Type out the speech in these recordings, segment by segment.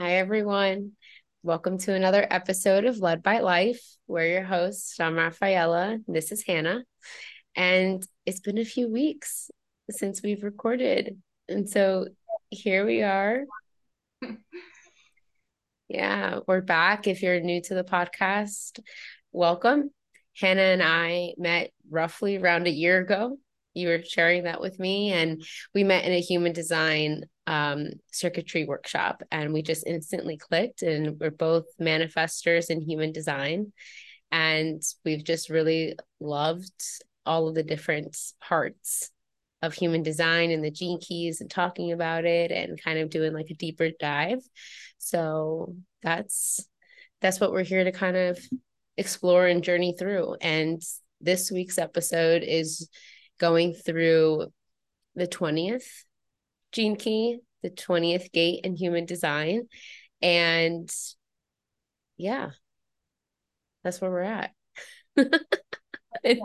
Hi, everyone. Welcome to another episode of Led by Life. We're your hosts. I'm Rafaela. This is Hannah. And it's been a few weeks since we've recorded. And so here we are. yeah, we're back. If you're new to the podcast, welcome. Hannah and I met roughly around a year ago. You were sharing that with me, and we met in a human design um, circuitry workshop, and we just instantly clicked. And we're both manifestors in human design, and we've just really loved all of the different parts of human design and the gene keys and talking about it and kind of doing like a deeper dive. So that's that's what we're here to kind of explore and journey through. And this week's episode is going through the 20th gene key, the 20th gate in human design. And yeah, that's where we're at. you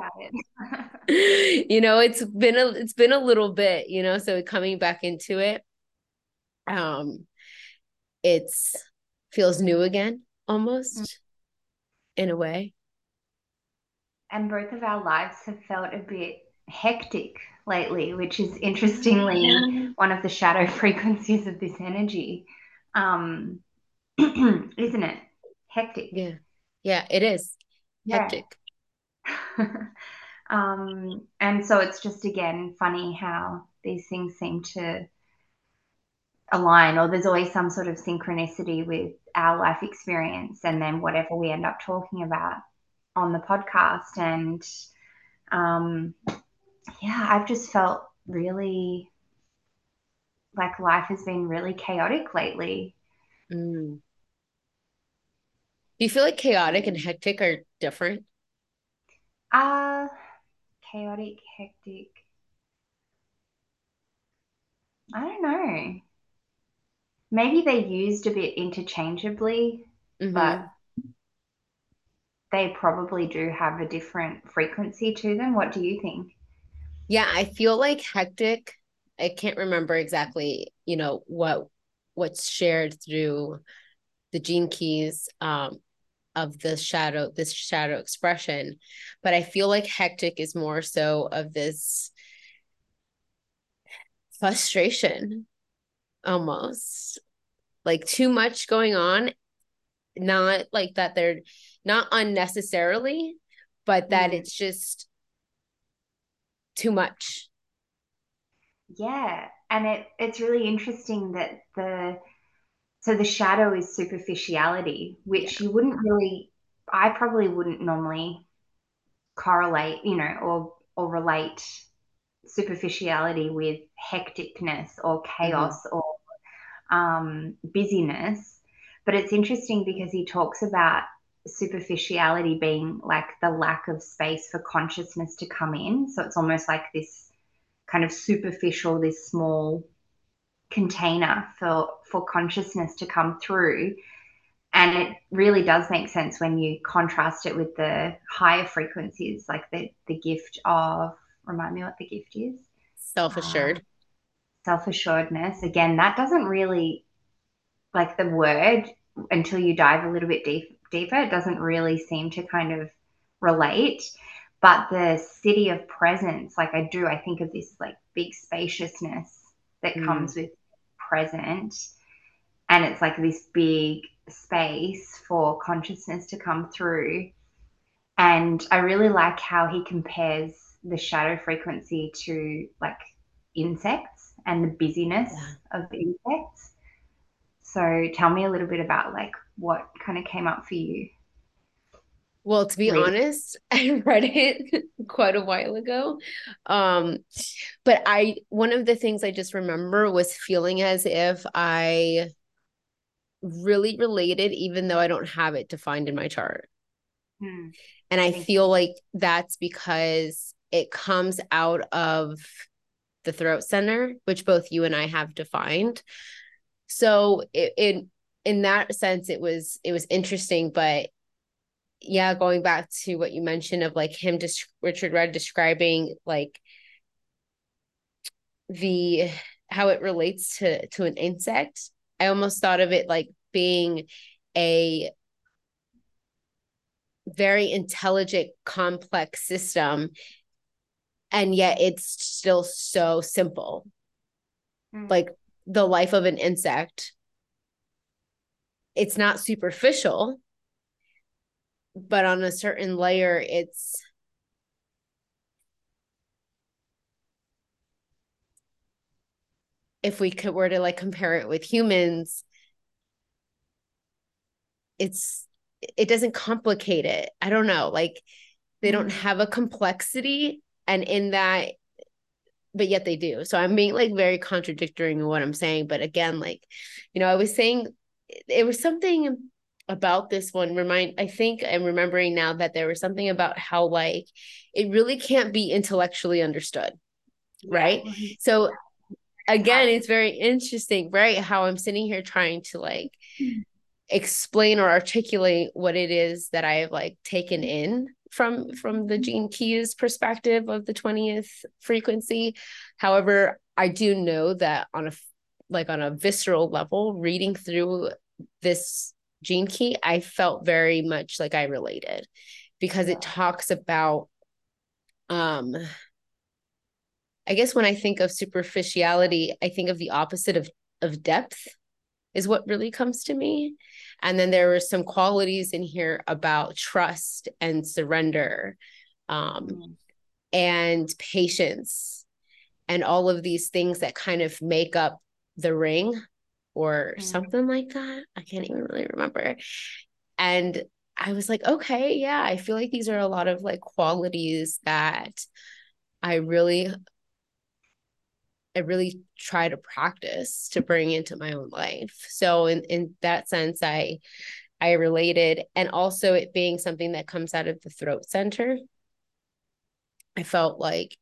know, it's been a it's been a little bit, you know, so coming back into it, um, it's feels new again almost mm-hmm. in a way. And both of our lives have felt a bit hectic lately, which is interestingly yeah. one of the shadow frequencies of this energy. Um, isn't it? Hectic. Yeah. Yeah, it is. Hectic. Yeah. um, and so it's just again funny how these things seem to align, or there's always some sort of synchronicity with our life experience and then whatever we end up talking about on the podcast. And um, yeah, I've just felt really like life has been really chaotic lately. Mm. Do you feel like chaotic and hectic are different? Uh chaotic, hectic. I don't know. Maybe they're used a bit interchangeably, mm-hmm. but they probably do have a different frequency to them. What do you think? Yeah, I feel like hectic. I can't remember exactly, you know, what what's shared through the gene keys um of the shadow this shadow expression but i feel like hectic is more so of this frustration almost like too much going on not like that they're not unnecessarily but that mm. it's just too much. Yeah, and it it's really interesting that the so the shadow is superficiality, which yeah. you wouldn't really I probably wouldn't normally correlate, you know, or or relate superficiality with hecticness or chaos mm-hmm. or um, busyness. But it's interesting because he talks about superficiality being like the lack of space for consciousness to come in. So it's almost like this kind of superficial, this small container for for consciousness to come through. And it really does make sense when you contrast it with the higher frequencies, like the the gift of remind me what the gift is. Self-assured. Um, self-assuredness. Again, that doesn't really like the word until you dive a little bit deep deeper, it doesn't really seem to kind of relate. But the Siddhi of presence, like I do, I think of this like big spaciousness that mm. comes with present. And it's like this big space for consciousness to come through. And I really like how he compares the shadow frequency to like insects and the busyness yeah. of the insects. So tell me a little bit about like what kind of came up for you? Well, to be honest, I read it quite a while ago. Um, but I one of the things I just remember was feeling as if I really related, even though I don't have it defined in my chart. Hmm. And I feel like that's because it comes out of the throat center, which both you and I have defined. So it, it in that sense it was it was interesting but yeah going back to what you mentioned of like him just richard rudd describing like the how it relates to to an insect i almost thought of it like being a very intelligent, complex system. And yet it's still so simple. Mm. Like the life of an insect, it's not superficial, but on a certain layer, it's if we could were to like compare it with humans it's it doesn't complicate it i don't know like they don't mm-hmm. have a complexity and in that but yet they do so i'm being like very contradictory in what i'm saying but again like you know i was saying it was something about this one remind i think i'm remembering now that there was something about how like it really can't be intellectually understood right? Yeah. so again it's very interesting right how i'm sitting here trying to like hmm. explain or articulate what it is that i have like taken in from from the hmm. gene keys perspective of the 20th frequency. However i do know that on a like on a visceral level reading through this gene key i felt very much like i related because it talks about um I guess when I think of superficiality, I think of the opposite of of depth is what really comes to me. And then there were some qualities in here about trust and surrender um, mm. and patience and all of these things that kind of make up the ring or mm. something like that. I can't even really remember. And I was like, okay, yeah, I feel like these are a lot of like qualities that I really I really try to practice to bring into my own life. So in in that sense, I I related, and also it being something that comes out of the throat center. I felt like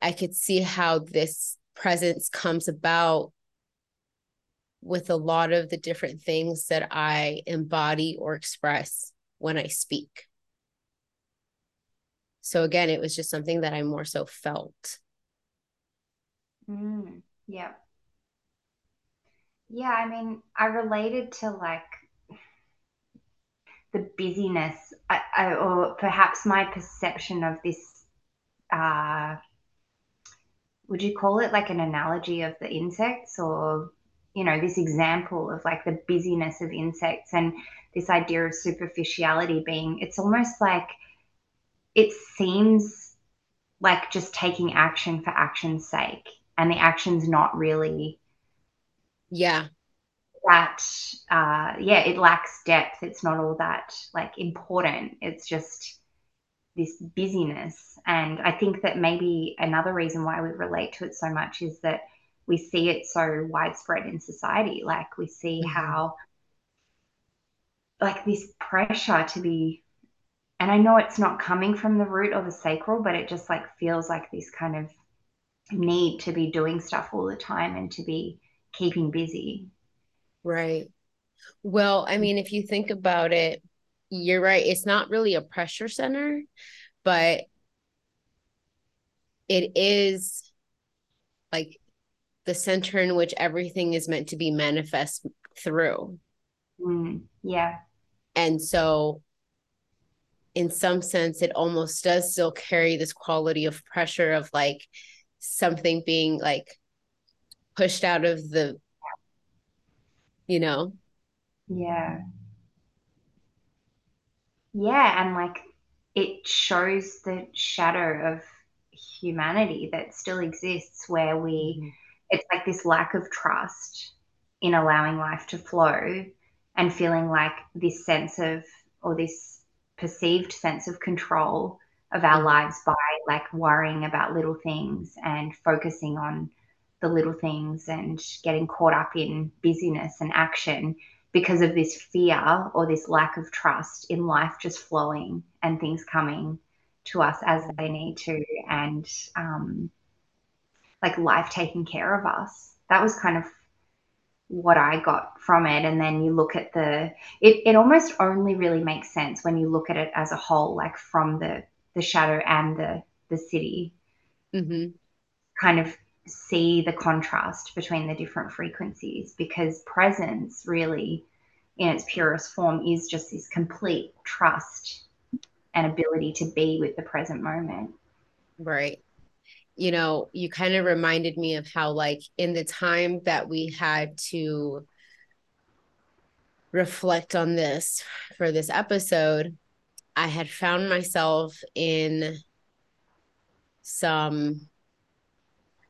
I could see how this presence comes about with a lot of the different things that I embody or express when I speak. So again, it was just something that I more so felt. Mm, yeah. Yeah, I mean, I related to like the busyness, I, I, or perhaps my perception of this. Uh, would you call it like an analogy of the insects, or you know, this example of like the busyness of insects and this idea of superficiality being? It's almost like it seems like just taking action for action's sake and the action's not really yeah that uh yeah it lacks depth it's not all that like important it's just this busyness and i think that maybe another reason why we relate to it so much is that we see it so widespread in society like we see mm-hmm. how like this pressure to be and i know it's not coming from the root of the sacral but it just like feels like this kind of need to be doing stuff all the time and to be keeping busy. Right. Well, I mean, if you think about it, you're right. It's not really a pressure center, but it is like the center in which everything is meant to be manifest through. Mm, yeah. And so, in some sense, it almost does still carry this quality of pressure of like, something being like pushed out of the you know yeah yeah and like it shows the shadow of humanity that still exists where we mm-hmm. it's like this lack of trust in allowing life to flow and feeling like this sense of or this perceived sense of control of our mm-hmm. lives by like worrying about little things and focusing on the little things and getting caught up in busyness and action because of this fear or this lack of trust in life just flowing and things coming to us as they need to and um, like life taking care of us that was kind of what I got from it. And then you look at the, it, it almost only really makes sense when you look at it as a whole, like from the the shadow and the the Siddhi mm-hmm. kind of see the contrast between the different frequencies because presence really in its purest form is just this complete trust and ability to be with the present moment. Right. You know you kind of reminded me of how like in the time that we had to reflect on this for this episode i had found myself in some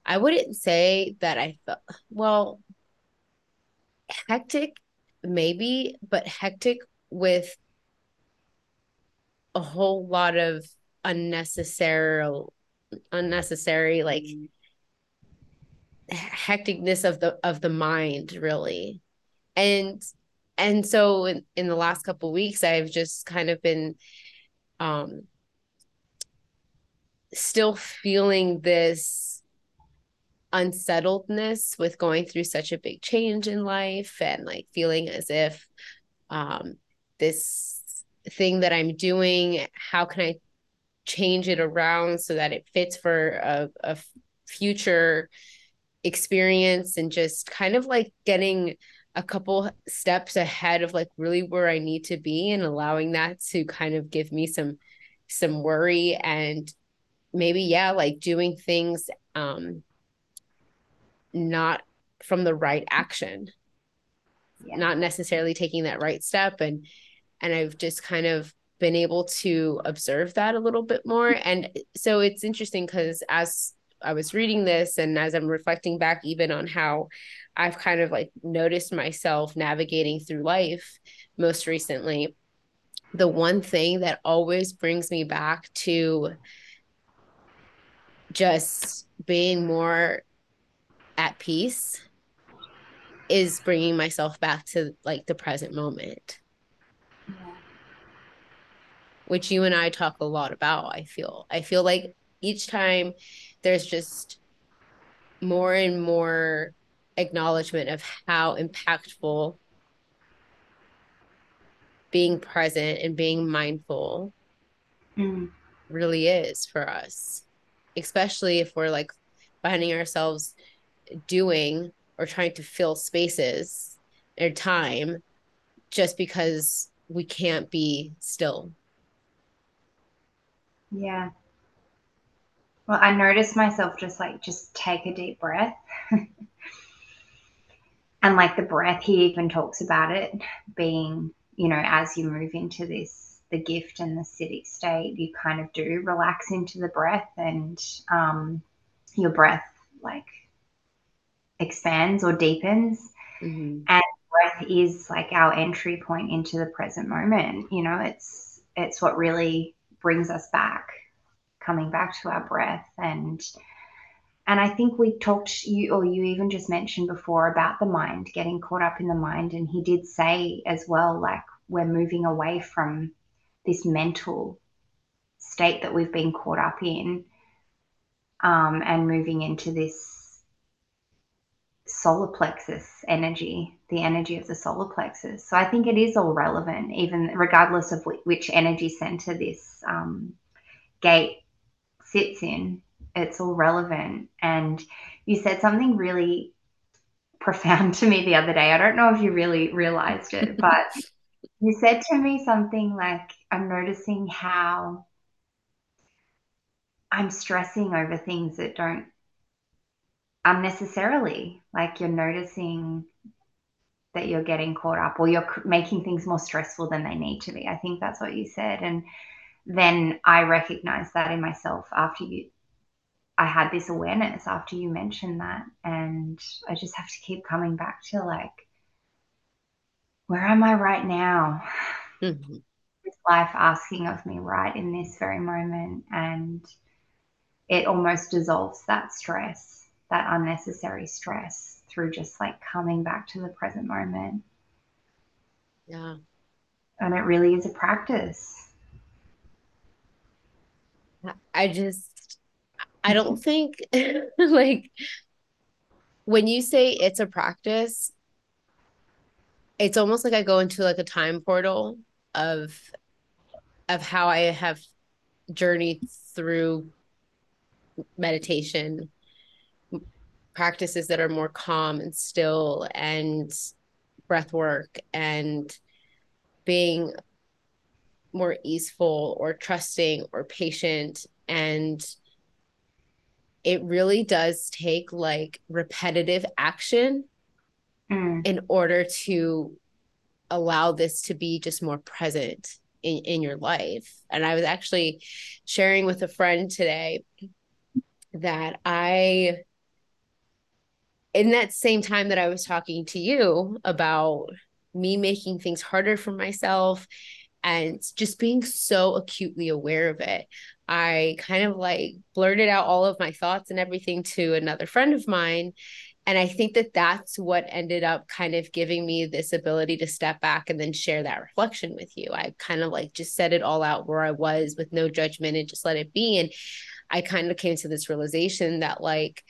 I wouldn't say that I felt well hectic maybe but hectic with a whole lot of unnecessary unnecessary like hecticness of the of the mind really. And and so in, in the last couple weeks i've just kind of been um still feeling this unsettledness with going through such a big change in life and like feeling as if um this thing that I'm doing how can I change it around so that it fits for a, a future experience and just kind of like getting a couple steps ahead of like really where I need to be and allowing that to kind of give me some some worry and maybe yeah like doing things um not from the right action. Yeah. not necessarily taking that right step and and i've just kind of been able to observe that a little bit more. Mm-hmm. And so it's interesting because as i was reading this and as i'm reflecting back even on how i've kind of like noticed myself navigating through life most recently the one thing that always brings me back to just being more at peace is bringing myself back to like the present moment yeah. which you and i talk a lot about i feel i feel like each time there's just more and more acknowledgement of how impactful being present and being mindful mm. really is for us especially if we're like finding ourselves doing or trying to fill spaces or time just because we can't be still. Yeah. Well, I noticed myself just like, just take a deep breath. and like the breath, he even talks about it being, you know, as you move into this the gift and the siddhic state, you kind of do relax into the breath and um, your breath like expands or deepens. Mm-hmm. And breath is like our entry point into the present moment. You know, it's it's what really brings us back, coming back to our breath and and I think we talked you or you even just mentioned before about the mind getting caught up in the mind and he did say as well like we're moving away from this mental state that we've been caught up in um, and moving into this solar plexus energy, the energy of the solar plexus. So I think it is all relevant, even regardless of which energy center this um, gate sits in. It's all relevant. And you said something really profound to me the other day. I don't know if you really realized it, but you said to me something like, I'm noticing how I'm stressing over things that don't unnecessarily. Like you're noticing that you're getting caught up or you're making things more stressful than they need to be. I think that's what you said. And then I recognized that in myself after you, I had this awareness after you mentioned that. And I just have to keep coming back to like, where am I right now? Mm-hmm. Is life asking of me right in this very moment? And it almost dissolves that stress, that unnecessary stress through just like coming back to the present moment. Yeah. And it really is a practice. I just, I don't think like when you say it's a practice, it's almost like I go into like a time portal of of how I have journeyed through meditation practices that are more calm and still and breath work and being more easeful or trusting or patient and it really does take like repetitive action mm. in order to allow this to be just more present in, in your life. And I was actually sharing with a friend today that I, in that same time that I was talking to you about me making things harder for myself and just being so acutely aware of it, I kind of like blurted out all of my thoughts and everything to another friend of mine. And I think that that's what ended up kind of giving me this ability to step back and then share that reflection with you. I kind of like just said it all out where I was with no judgment and just let it be. And I kind of came to this realization that, like,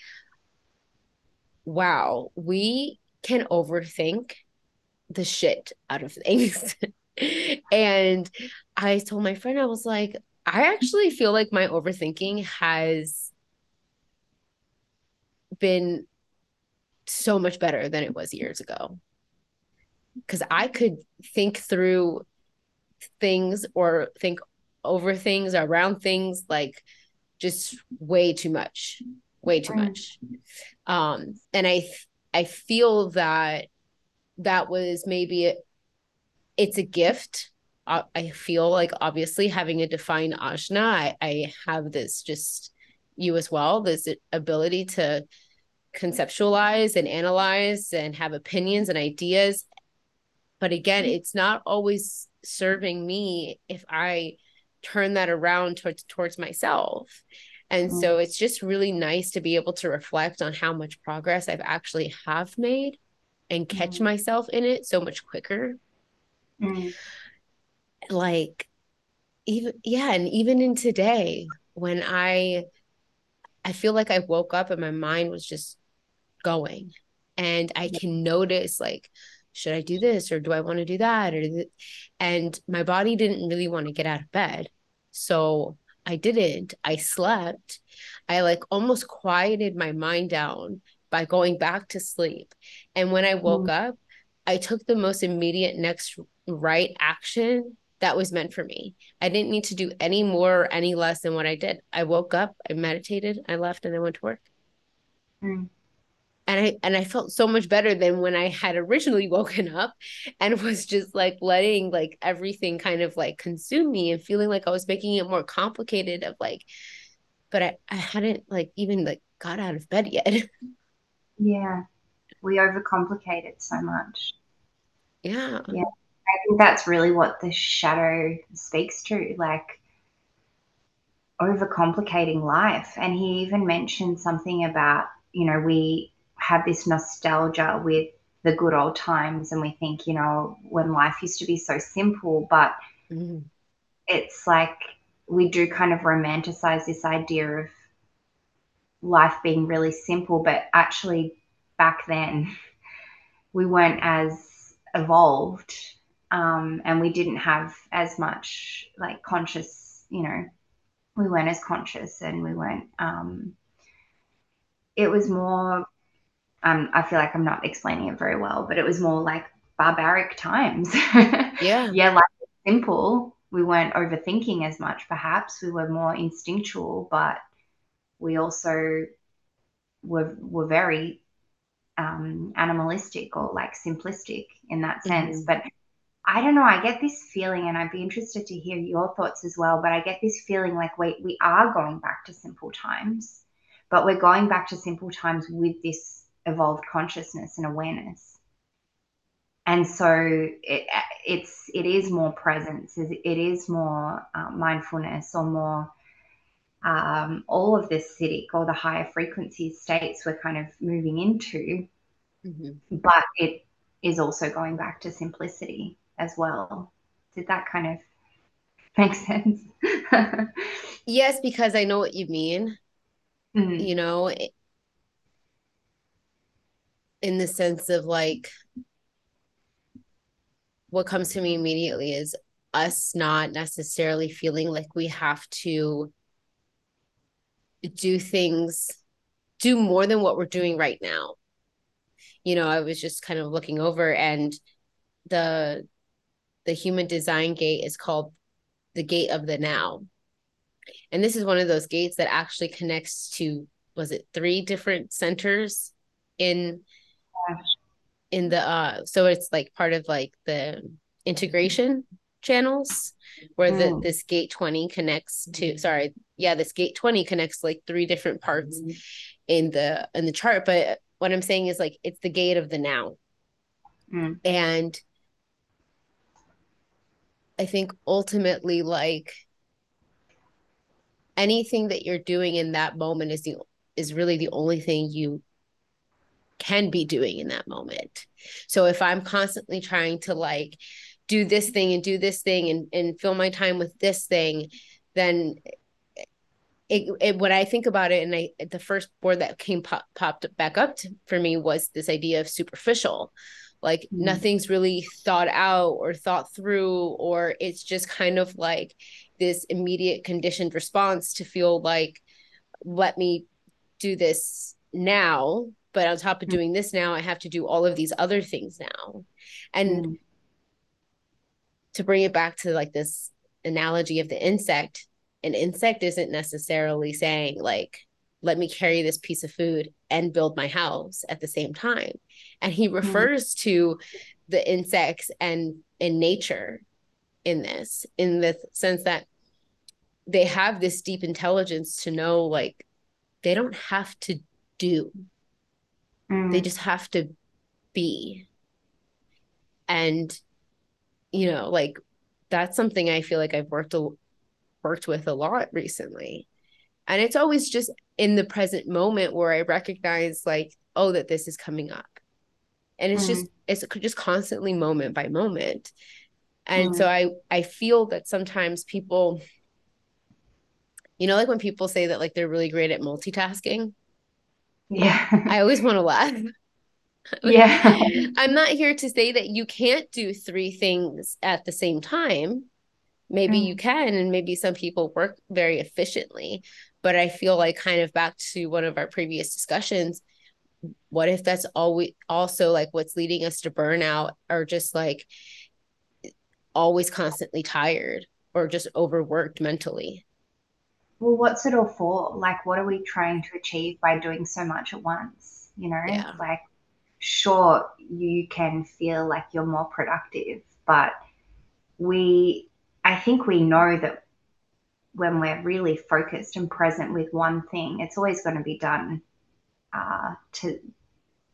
wow, we can overthink the shit out of things. and I told my friend, I was like, I actually feel like my overthinking has been so much better than it was years ago. Because I could think through things or think over things around things like just way too much way too much um and i i feel that that was maybe it's a gift I feel like obviously having a defined ajna, I, I have this just you as well, this ability to conceptualize and analyze and have opinions and ideas. But again, mm-hmm. it's not always serving me if I turn that around towards towards myself. And mm-hmm. so it's just really nice to be able to reflect on how much progress I've actually have made and catch mm-hmm. myself in it so much quicker. Mm-hmm like even yeah and even in today when i i feel like i woke up and my mind was just going and i can notice like should i do this or do i want to do that or and my body didn't really want to get out of bed so i didn't i slept i like almost quieted my mind down by going back to sleep and when i woke mm. up i took the most immediate next right action that was meant for me. I didn't need to do any more or any less than what I did. I woke up, I meditated, I left, and I went to work. Mm. And I and I felt so much better than when I had originally woken up and was just like letting like everything kind of like consume me and feeling like I was making it more complicated of like, but I, I hadn't like even like got out of bed yet. Yeah. We overcomplicate it so much. Yeah. Yeah. I think that's really what the shadow speaks to, like overcomplicating life. And he even mentioned something about, you know, we have this nostalgia with the good old times and we think, you know, when life used to be so simple, but mm. it's like we do kind of romanticize this idea of life being really simple, but actually back then we weren't as evolved um, and we didn't have as much like conscious, you know, we weren't as conscious and we weren't. Um, it was more. Um, I feel like I'm not explaining it very well, but it was more like barbaric times. yeah, yeah, like simple. We weren't overthinking as much. Perhaps we were more instinctual, but we also were were very um, animalistic or like simplistic in that sense. Mm-hmm. But I don't know. I get this feeling, and I'd be interested to hear your thoughts as well. But I get this feeling like, wait, we are going back to simple times, but we're going back to simple times with this evolved consciousness and awareness. And so it, it's it is more presence, it is more uh, mindfulness, or more um, all of the siddhic or the higher frequency states we're kind of moving into. Mm-hmm. But it is also going back to simplicity as well. Did that kind of make sense? yes, because I know what you mean. Mm-hmm. You know, in the sense of like, what comes to me immediately is us not necessarily feeling like we have to do things do more than what we're doing right now. You know, I was just kind of looking over and the the human design gate is called the gate of the now. And this is one of those gates that actually connects to was it three different centers in in the uh so it's like part of like the integration channels where the mm. this gate 20 connects to sorry yeah this gate 20 connects like three different parts mm. in the in the chart but what i'm saying is like it's the gate of the now mm. and i think ultimately like anything that you're doing in that moment is the is really the only thing you can be doing in that moment so if i'm constantly trying to like do this thing and do this thing and, and fill my time with this thing, then it, it, when I think about it, and I the first word that came pop, popped back up to, for me was this idea of superficial, like mm-hmm. nothing's really thought out or thought through, or it's just kind of like this immediate conditioned response to feel like, let me do this now, but on top of mm-hmm. doing this now, I have to do all of these other things now, and. Mm-hmm to bring it back to like this analogy of the insect, an insect isn't necessarily saying like, let me carry this piece of food and build my house at the same time. And he mm-hmm. refers mm-hmm. to the insects and in nature in this, in the sense that they have this deep intelligence to know like they don't have to do. Mm. They just have to be. And you know, like that's something I feel like I've worked a, worked with a lot recently. And it's always just in the present moment where I recognize like, oh, that this is coming up. And it's mm just it's just constantly moment by moment. And mm so I I feel that sometimes people you know like when people say that like they're really great at multitasking? Yeah. I always want to laugh yeah. I'm not here to say that you can't do three things at the same time. Maybe mm. you can, and maybe some people work very efficiently. But I feel like, kind of back to one of our previous discussions, what if that's always also like what's leading us to burnout or just like always constantly tired or just overworked mentally? Well, what's it all for? Like, what are we trying to achieve by doing so much at once? You know, yeah. like sure you can feel like you're more productive, but we, I think we know that when we're really focused and present with one thing, it's always going to be done uh, to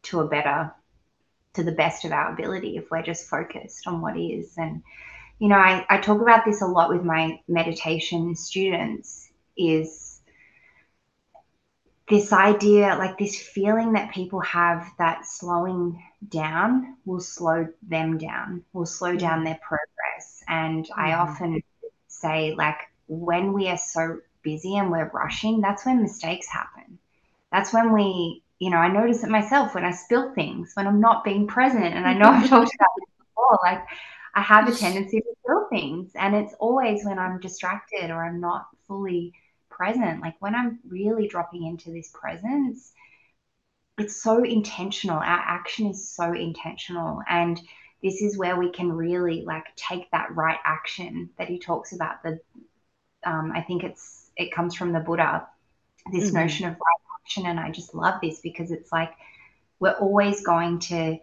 to a better, to the best of our ability if we're just focused on what is. And you know, I, I talk about this a lot with my meditation students. Is this idea, like this feeling that people have that slowing down will slow them down, will slow down their progress. And mm-hmm. I often say, like, when we are so busy and we're rushing, that's when mistakes happen. That's when we, you know, I notice it myself when I spill things, when I'm not being present. And I know I've talked about this before, like, I have a tendency to spill things. And it's always when I'm distracted or I'm not fully present. Like when I'm really dropping into this presence, it's so intentional. Our action is so intentional. And this is where we can really like take that right action that he talks about. The um, I think it's it comes from the Buddha, this mm-hmm. notion of right action. And I just love this because it's like we're always going to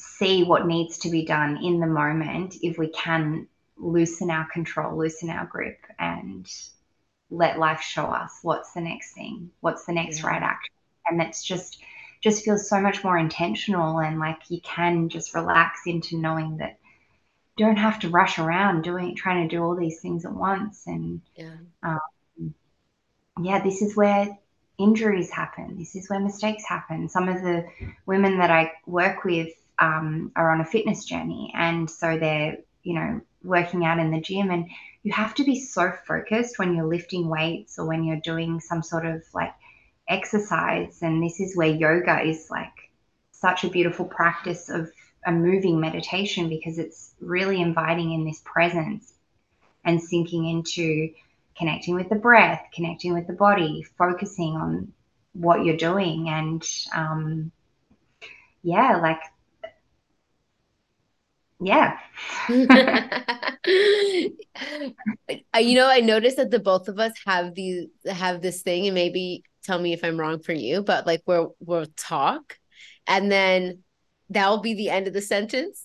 see what needs to be done in the moment if we can loosen our control, loosen our grip, and let life show us what's the next thing, what's the next yeah. right action. And that's just just feels so much more intentional and like you can just relax into knowing that you don't have to rush around doing trying to do all these things at once and yeah um, yeah this is where injuries happen this is where mistakes happen some of the women that i work with um, are on a fitness journey and so they're you know working out in the gym and you have to be so focused when you're lifting weights or when you're doing some sort of like exercise. And this is where yoga is like such a beautiful practice of a moving meditation because it's really inviting in this presence and sinking into connecting with the breath, connecting with the body, focusing on what you're doing and um, yeah like yeah. You know i noticed that the both of us have these have this thing and maybe tell me if i'm wrong for you but like we'll we'll talk and then that'll be the end of the sentence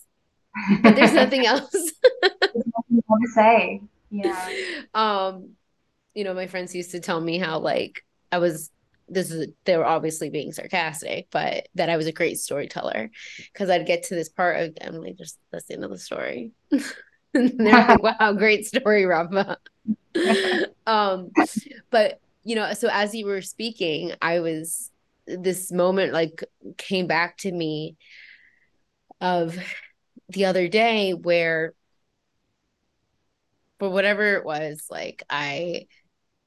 but there's nothing else. There's nothing to say. Yeah. Um you know my friends used to tell me how like i was this is they were obviously being sarcastic, but that I was a great storyteller because I'd get to this part of I'm like, just that's the end of the story. and they're like, wow, great story, Rafa. um, but you know, so as you were speaking, I was this moment like came back to me of the other day where for whatever it was, like I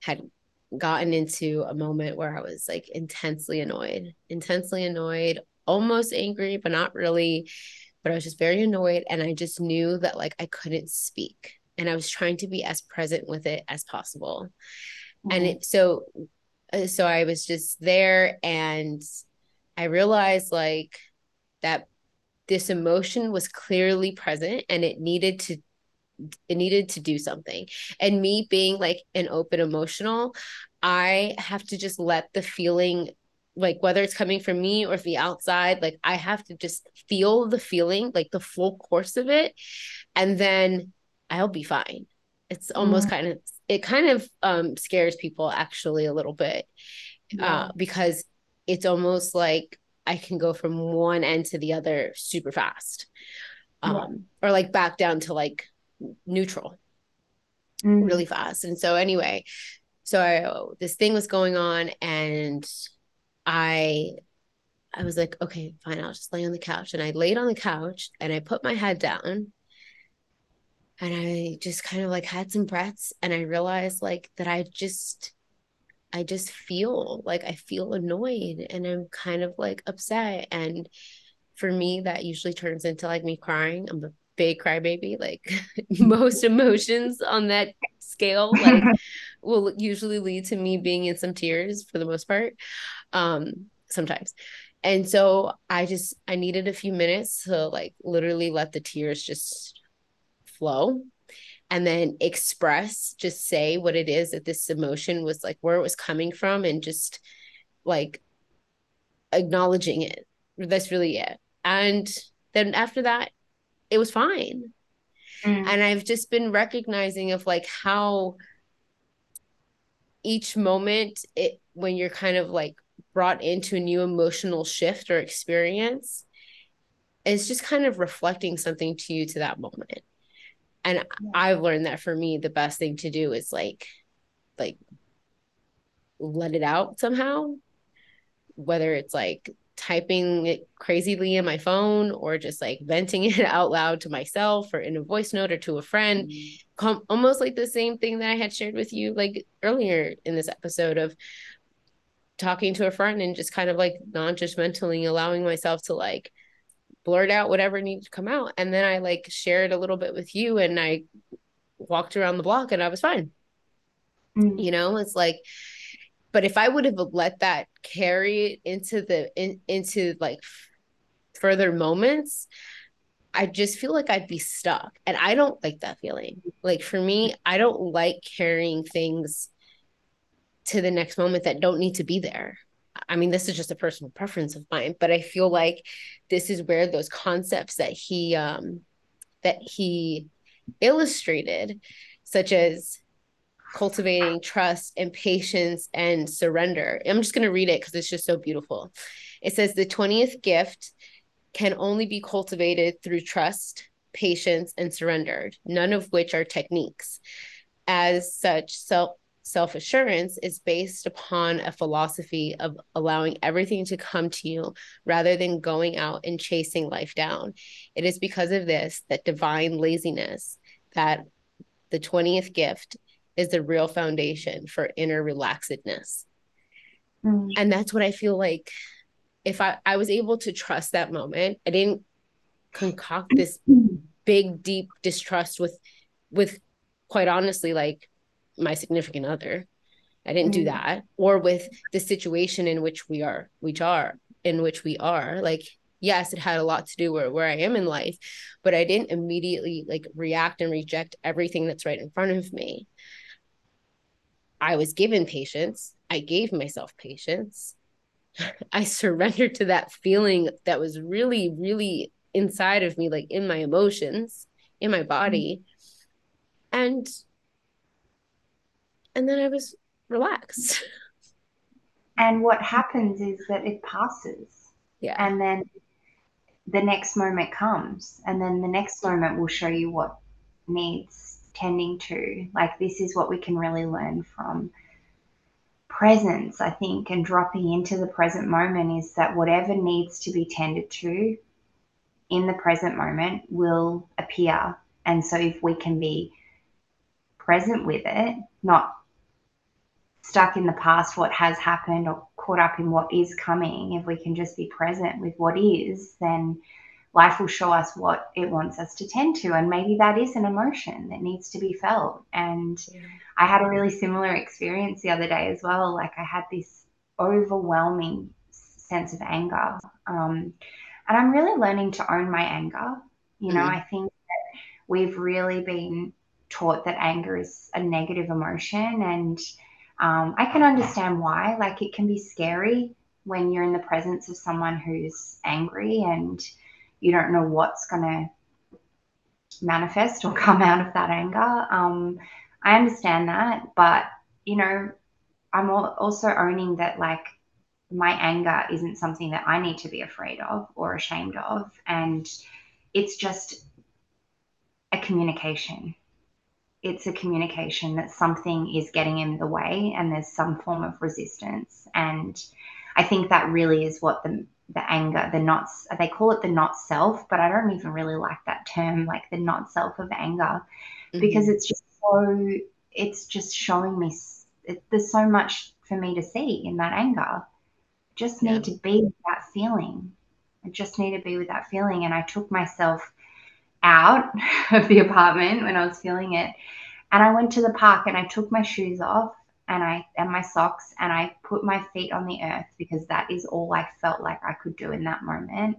had gotten into a moment where I was like intensely annoyed, intensely annoyed, almost angry, but not really. But I was just very annoyed. And I just knew that like I couldn't speak. And I was trying to be as present with it as possible. Mm-hmm. And it, so, uh, so I was just there and I realized like that this emotion was clearly present and it needed to it needed to do something. And me being like an open emotional, I have to just let the feeling like whether it's coming from me or the outside like i have to just feel the feeling like the full course of it and then i'll be fine it's almost mm. kind of it kind of um scares people actually a little bit yeah. uh because it's almost like i can go from one end to the other super fast um yeah. or like back down to like neutral mm. really fast. And so anyway, so I, this thing was going on and I I was like, okay, fine, I'll just lay on the couch. And I laid on the couch and I put my head down and I just kind of like had some breaths and I realized like that I just I just feel like I feel annoyed and I'm kind of like upset. And for me, that usually turns into like me crying. I'm a big crybaby. Like most emotions on that scale, like will usually lead to me being in some tears for the most part. Um, sometimes. And so I just I needed a few minutes to like literally let the tears just flow and then express, just say what it is that this emotion was like, where it was coming from, and just like acknowledging it. That's really it. And then after that, it was fine. Mm. And I've just been recognizing of like how each moment it when you're kind of like brought into a new emotional shift or experience is just kind of reflecting something to you to that moment. And yeah. I've learned that for me the best thing to do is like like let it out somehow whether it's like typing it crazily in my phone or just like venting it out loud to myself or in a voice note or to a friend mm-hmm. Com- almost like the same thing that i had shared with you like earlier in this episode of talking to a friend and just kind of like non-judgmentally allowing myself to like blurt out whatever needed to come out and then i like shared a little bit with you and i walked around the block and i was fine mm-hmm. you know it's like but if i would have let that carry it into the in, into like further moments i just feel like i'd be stuck. And i don't like that feeling. Like for me i don't like carrying things to the next moment that don't need to be there. I mean this is just a personal preference of mine but i feel like this is where those concepts that he um that he illustrated such as cultivating trust and patience and surrender. I'm just going to read it because it's just so beautiful. It says the 20th gift can only be cultivated through trust, patience, and surrender, none of which are techniques. As such, self self assurance is based upon a philosophy of allowing everything to come to you rather than going out and chasing life down. It is because of this that divine laziness, that the 20th gift is the real foundation for inner relaxedness. Mm. And that's what I feel like if I, I was able to trust that moment, I didn't concoct this big, deep distrust with with quite honestly, like my significant other. I didn't do that. Or with the situation in which we are, which are in which we are. Like, yes, it had a lot to do where, where I am in life, but I didn't immediately like react and reject everything that's right in front of me. I was given patience. I gave myself patience. I surrendered to that feeling that was really, really inside of me, like in my emotions, in my body. Mm-hmm. And and then I was relaxed. And what happens is that it passes. Yeah. And then the next moment comes. And then the next moment will show you what needs tending to. Like, this is what we can really learn from presence, I think, and dropping into the present moment is that whatever needs to be tended to in the present moment will appear. And so, if we can be present with it, not stuck in the past, what has happened, or caught up in what is coming, if we can just be present with what is, then life will show us what it wants us to tend to. And maybe that is an emotion that needs to be felt. And yeah. I had a really similar experience the other day as well. Like I had this overwhelming sense of anger. Um, and I'm really learning to own my anger. You know, mm-hmm. I think that we've really been taught that anger is a negative emotion and um, I can understand why. Like it can be scary when you're in the presence of someone who's angry and you don't know what's going to manifest or come out of that anger. Um, I understand that, but you know, I'm also owning that like my anger isn't something that I need to be afraid of or ashamed of, and it's just a communication it's a communication that something is getting in the way and there's some form of resistance. And I think that really is what the the anger, the not they call it the not self, but I don't even really like that term, like the not self of anger, mm-hmm. because it's just so it's just showing me it, there's so much for me to see in that anger. Just need yeah. to be with that feeling. I just need to be with that feeling. And I took myself out of the apartment when I was feeling it. And I went to the park and I took my shoes off and I and my socks and I put my feet on the earth because that is all I felt like I could do in that moment.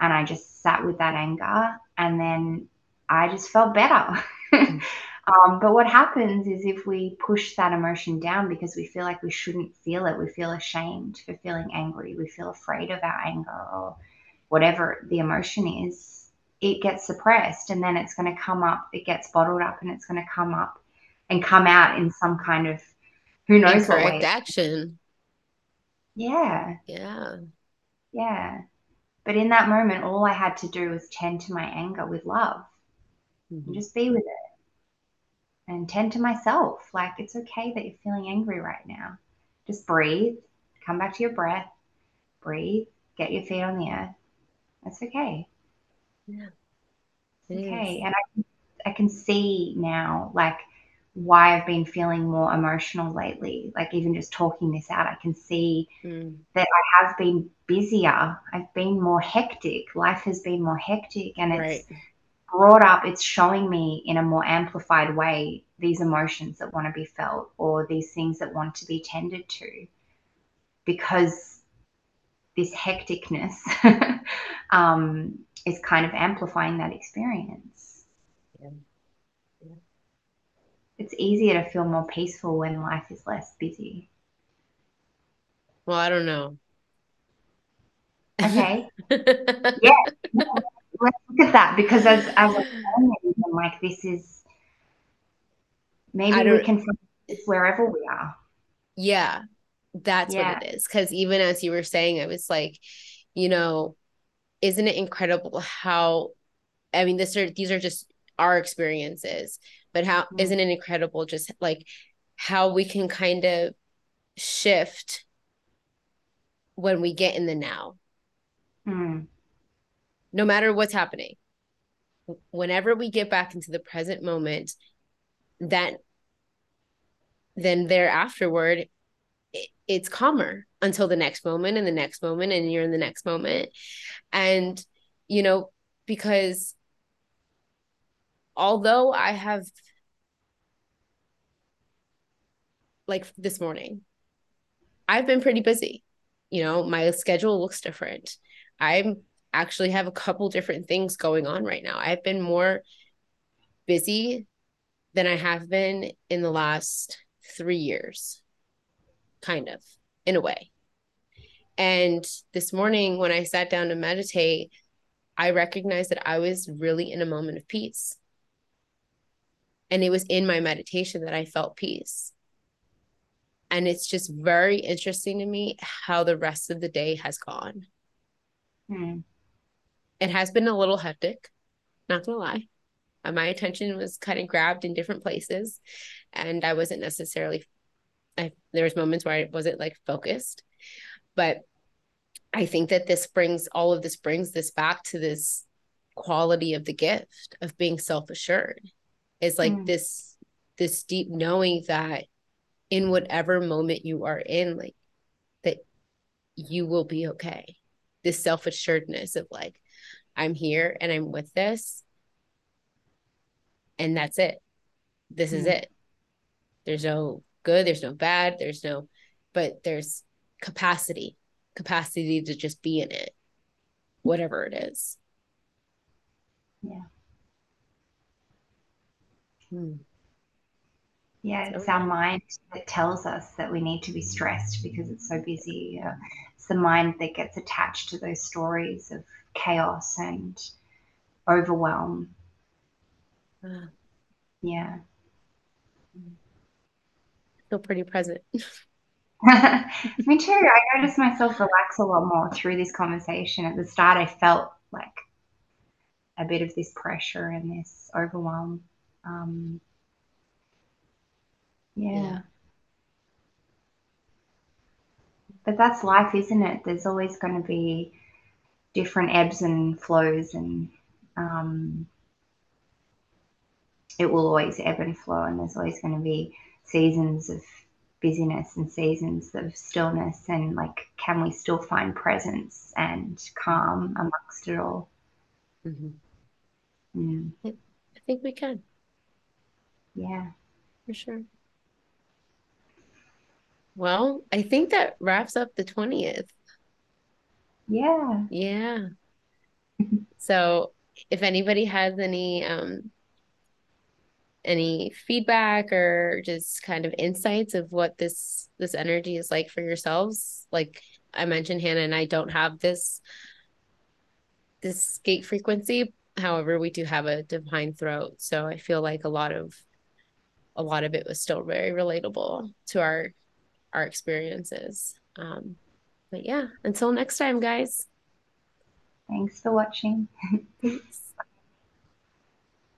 And I just sat with that anger and then I just felt better. um, but what happens is if we push that emotion down because we feel like we shouldn't feel it, we feel ashamed for feeling angry, we feel afraid of our anger or whatever the emotion is, it gets suppressed and then it's going to come up, it gets bottled up and it's going to come up and come out in some kind of who knows Incorrect what action. Yeah. Yeah. Yeah. But in that moment, all I had to do was tend to my anger with love mm-hmm. and just be with it and tend to myself. Like, it's okay that you're feeling angry right now. Just breathe, come back to your breath, breathe, get your feet on the earth. That's okay. Yeah. okay. Is. And I, I can see now, like, why I've been feeling more emotional lately. Like, even just talking this out, I can see mm. that I have been busier. I've been more hectic. Life has been more hectic. And it's right. brought up, it's showing me in a more amplified way these emotions that want to be felt or these things that want to be tended to. Because this hecticness um, is kind of amplifying that experience. Yeah. It's easier to feel more peaceful when life is less busy. Well, I don't know. Okay. yeah. Let's look at that because as as a family, like this is maybe we can find this wherever we are. Yeah, that's yeah. what it is. Because even as you were saying, I was like, you know, isn't it incredible how I mean this are these are just our experiences, but how mm-hmm. not it incredible just like how we can kind of shift when we get in the now. Mm. No matter what's happening. Whenever we get back into the present moment, that then there afterward it's calmer until the next moment and the next moment and you're in the next moment and you know because although i have like this morning, I've been pretty busy. You know, my schedule looks different. I actually have a couple different things going on right now. I've been more busy than I have been in the last three years, kind of, in a way. And this morning, when I sat down to meditate, I recognized that I was really in a moment of peace. And it was in my meditation that I felt peace. And it's just very interesting to me how the rest of the day has gone. Hmm. It has been a little hectic, not gonna lie. Uh, my attention was kind of grabbed in different places, and I wasn't necessarily. I, there was moments where I wasn't like focused, but I think that this brings all of this brings this back to this quality of the gift of being self assured. Is like mm. this this deep knowing that in whatever moment you are in, like that you will be okay. This self assuredness of like, I'm here and I'm with this. And that's it. This mm. is it. There's no good, there's no bad, there's no, but there's capacity, capacity to just be in it, whatever it is. Yeah. Hmm. Yeah, it's our mind that tells us that we need to be stressed because it's so busy. Uh, it's the mind that gets attached to those stories of chaos and overwhelm. Uh, yeah. Feel pretty present. Me too. I noticed myself relax a lot more through this conversation. At the start, I felt like a bit of this pressure and this overwhelm. Um, yeah. yeah. But that's life, isn't it? There's always going to be different ebbs and flows, and um, it will always ebb and flow, and there's always going to be seasons of busyness and seasons of stillness and like can we still find presence and calm amongst it all mm-hmm. mm. i think we can yeah for sure well, I think that wraps up the 20th. Yeah. Yeah. so if anybody has any um any feedback or just kind of insights of what this this energy is like for yourselves, like I mentioned Hannah and I don't have this this gate frequency. However, we do have a divine throat. So I feel like a lot of a lot of it was still very relatable to our our experiences. Um, but yeah, until next time, guys. Thanks for watching. Thanks.